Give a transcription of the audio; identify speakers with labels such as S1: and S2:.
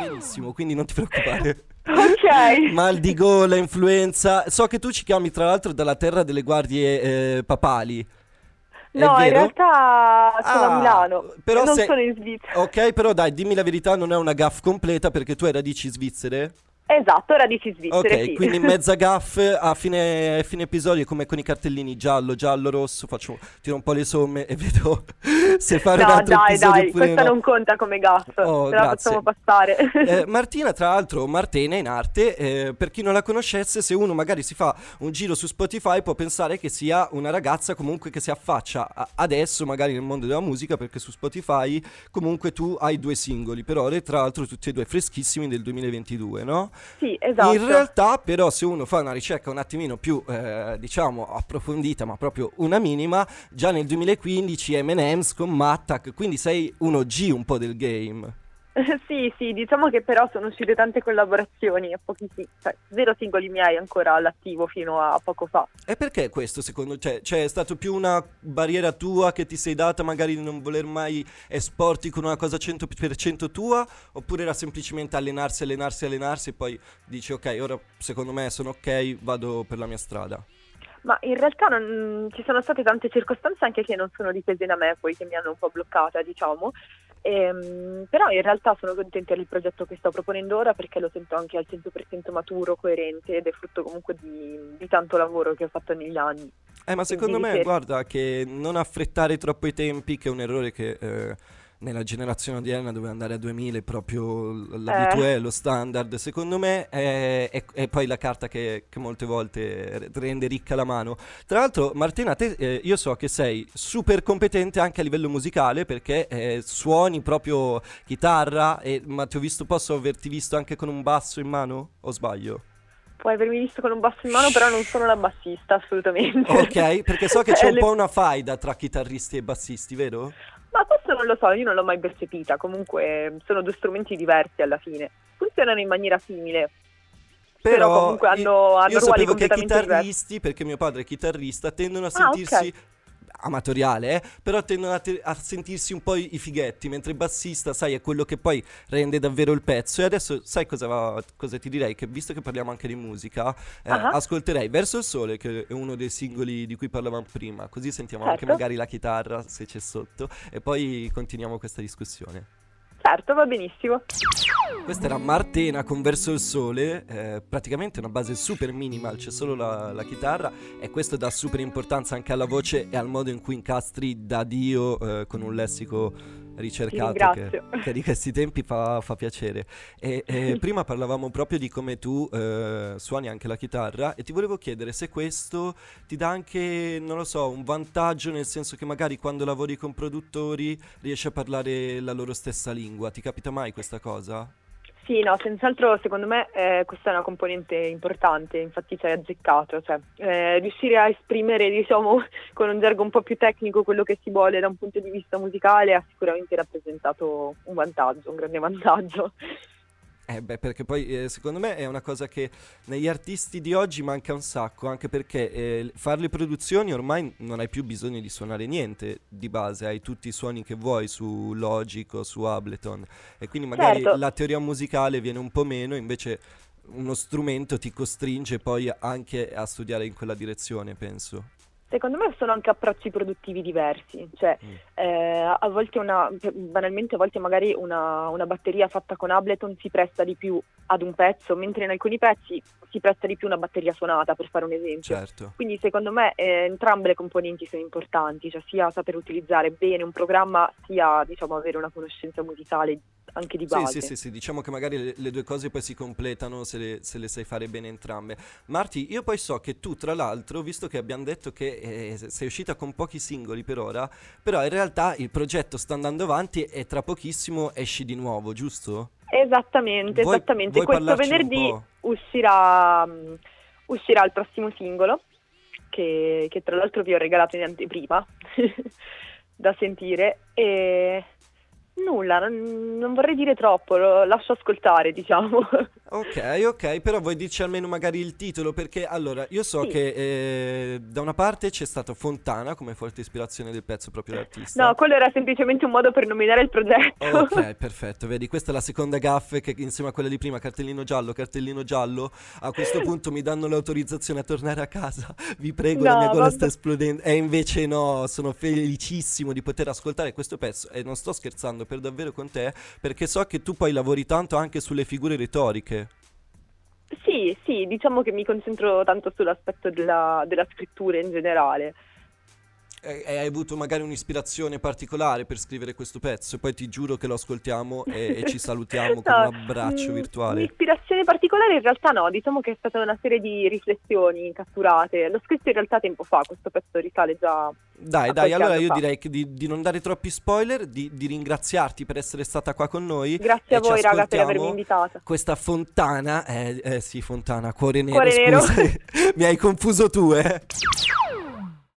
S1: Benissimo, quindi non ti preoccupare.
S2: Ok.
S1: Mal di gola, influenza. So che tu ci chiami tra l'altro dalla terra delle guardie eh, papali.
S2: No, in realtà sono
S1: Ah,
S2: a Milano.
S1: però
S2: non
S1: se-
S2: sono in Svizzera.
S1: Ok, però dai, dimmi la verità, non è una gaff completa perché tu hai radici svizzere.
S2: Esatto, radici svizzere,
S1: Ok,
S2: sì.
S1: quindi mezza gaff a fine, fine episodio come con i cartellini giallo, giallo, rosso, faccio, tiro un po' le somme e vedo se fare un
S2: No,
S1: altro
S2: dai, dai, questa
S1: no.
S2: non conta come gaff.
S1: Oh,
S2: Ce la facciamo passare.
S1: Eh, Martina, tra l'altro, Martena in arte, eh, per chi non la conoscesse, se uno magari si fa un giro su Spotify può pensare che sia una ragazza comunque che si affaccia a- adesso magari nel mondo della musica perché su Spotify comunque tu hai due singoli, per ora tra l'altro tutti e due freschissimi del 2022, no?
S2: sì, esatto.
S1: In realtà, però, se uno fa una ricerca un attimino più, eh, diciamo, approfondita, ma proprio una minima, già nel 2015 M&M's con Mattac, quindi sei un OG un po' del game.
S2: sì, sì, diciamo che però sono uscite tante collaborazioni pochi cioè, zero singoli miei ancora all'attivo fino a poco fa.
S1: E perché questo secondo te? Cioè, è stato più una barriera tua che ti sei data magari di non voler mai esporti con una cosa 100% tua? Oppure era semplicemente allenarsi, allenarsi, allenarsi e poi dici ok, ora secondo me sono ok, vado per la mia strada?
S2: Ma in realtà non- ci sono state tante circostanze anche che non sono dipese da me, poi che mi hanno un po' bloccata, diciamo. Ehm, però in realtà sono contenta del progetto che sto proponendo ora perché lo sento anche al 100% maturo, coerente ed è frutto comunque di, di tanto lavoro che ho fatto negli anni.
S1: Eh, ma secondo
S2: Quindi
S1: me,
S2: per-
S1: guarda, che non affrettare troppo i tempi, che è un errore che eh, nella generazione odierna dove andare a 2000 è proprio l'abitué, lo standard, secondo me è, è- è poi la carta che, che molte volte re- rende ricca la mano. Tra l'altro, Martina, te, eh, io so che sei super competente anche a livello musicale perché eh, suoni proprio chitarra, e, ma ti ho visto, posso averti visto anche con un basso in mano? O sbaglio?
S2: Puoi avermi visto con un basso in mano, però non sono la bassista, assolutamente.
S1: Ok, perché so che c'è
S2: Eh,
S1: un po' una faida tra chitarristi e bassisti, vero?
S2: Ma questo non lo so, io non l'ho mai percepita, comunque sono due strumenti diversi alla fine. Funzionano in maniera simile, però, comunque hanno,
S1: io,
S2: hanno
S1: io
S2: ruoli
S1: sapevo che i
S2: completamente diversi.
S1: chitarristi, perché mio padre è chitarrista, tendono a
S2: Ah, ok.
S1: Amatoriale, eh, però tendono a, te- a sentirsi un po' i i fighetti, mentre il bassista, sai, è quello che poi rende davvero il pezzo. E adesso sai cosa, va- cosa ti direi? Che visto che parliamo anche di musica, eh,
S2: Ah.
S1: ascolterei Verso il Sole, che è uno dei singoli di cui parlavamo prima, così sentiamo anche
S2: Certo.
S1: magari la chitarra se c'è sotto e poi continuiamo questa discussione.
S2: Certo, va benissimo.
S1: Questa era Martena con Verso il Sole, eh, praticamente una base super minimal, c'è solo la, la chitarra e questo dà super importanza anche alla voce e al modo in cui incastri da Dio eh, con un lessico ricercato che, che di questi tempi fa, fa piacere. E, e prima parlavamo proprio di come tu eh, suoni anche la chitarra e ti volevo chiedere se questo ti dà anche, non lo so, un vantaggio nel senso che magari quando lavori con produttori riesci a parlare la loro stessa lingua, ti capita mai questa cosa?
S2: Sì, no, senz'altro secondo me eh, questa è una componente importante, infatti ci hai azzeccato, cioè eh, riuscire a esprimere, diciamo, con un gergo un po' più tecnico quello che si vuole da un punto di vista musicale ha sicuramente rappresentato un vantaggio, un grande vantaggio.
S1: Eh beh, perché poi eh, secondo me è una cosa che negli artisti di oggi manca un sacco, anche perché eh, fare le produzioni ormai non hai più bisogno di suonare niente di base, hai tutti i suoni che vuoi su Logic o su Ableton e quindi magari
S2: Certo.
S1: la teoria musicale viene un po' meno, invece uno strumento ti costringe poi anche a studiare in quella direzione, penso.
S2: Secondo me sono anche approcci produttivi diversi, cioè
S1: Mm.
S2: eh, a volte una, banalmente a volte magari una, una batteria fatta con Ableton si presta di più ad un pezzo, mentre in alcuni pezzi si presta di più una batteria suonata, per fare un esempio.
S1: Certo.
S2: Quindi secondo me eh, entrambe le componenti sono importanti, cioè sia saper utilizzare bene un programma, sia diciamo avere una conoscenza musicale anche di
S1: Sì,
S2: base.
S1: sì, sì, sì, diciamo che magari le, le due cose poi si completano se le, se le sai fare bene entrambe. Marti, io poi so che tu, tra l'altro, visto che abbiamo detto che eh, sei uscita con pochi singoli per ora, però in realtà il progetto sta andando avanti e tra pochissimo esci di nuovo, giusto?
S2: Esattamente,
S1: Vuoi-
S2: esattamente.
S1: vuoi
S2: Questo venerdì uscirà, mm, uscirà il prossimo singolo, che, che tra l'altro vi ho regalato in anteprima da sentire. E nulla, non, vorrei dire troppo, lo lascio ascoltare, diciamo.
S1: Ok, ok, però vuoi dirci almeno magari il titolo? Perché allora, io so
S2: Sì.
S1: che eh, da una parte c'è stato Fontana come forte ispirazione del pezzo proprio l'artista.
S2: No, quello era semplicemente un modo per nominare il progetto.
S1: Ok, perfetto, vedi, questa è la seconda gaffe che insieme a quella di prima, cartellino giallo, cartellino giallo, a questo punto mi danno l'autorizzazione a tornare a casa, vi prego, la
S2: No,
S1: mia gola
S2: vabbè.
S1: sta esplodendo, e invece no, sono felicissimo di poter ascoltare questo pezzo e non sto scherzando per davvero con te, perché so che tu poi lavori tanto anche sulle figure retoriche.
S2: Sì, sì, diciamo che mi concentro tanto sull'aspetto della, della scrittura in generale.
S1: E hai avuto magari un'ispirazione particolare per scrivere questo pezzo, e poi ti giuro che lo ascoltiamo e, e ci salutiamo con
S2: No,
S1: un abbraccio
S2: mm,
S1: virtuale.
S2: Un'ispirazione particolare in realtà no, diciamo che è stata una serie di riflessioni catturate. L'ho scritto in realtà tempo fa, questo pezzo risale già.
S1: Dai, dai, allora io
S2: fa.
S1: direi di, di non dare troppi spoiler, di, di ringraziarti per essere stata qua con noi.
S2: Grazie a voi raga per avermi invitata.
S1: Questa fontana, eh, eh sì, fontana, cuore nero,
S2: Cuore nero.
S1: mi hai confuso tu, eh.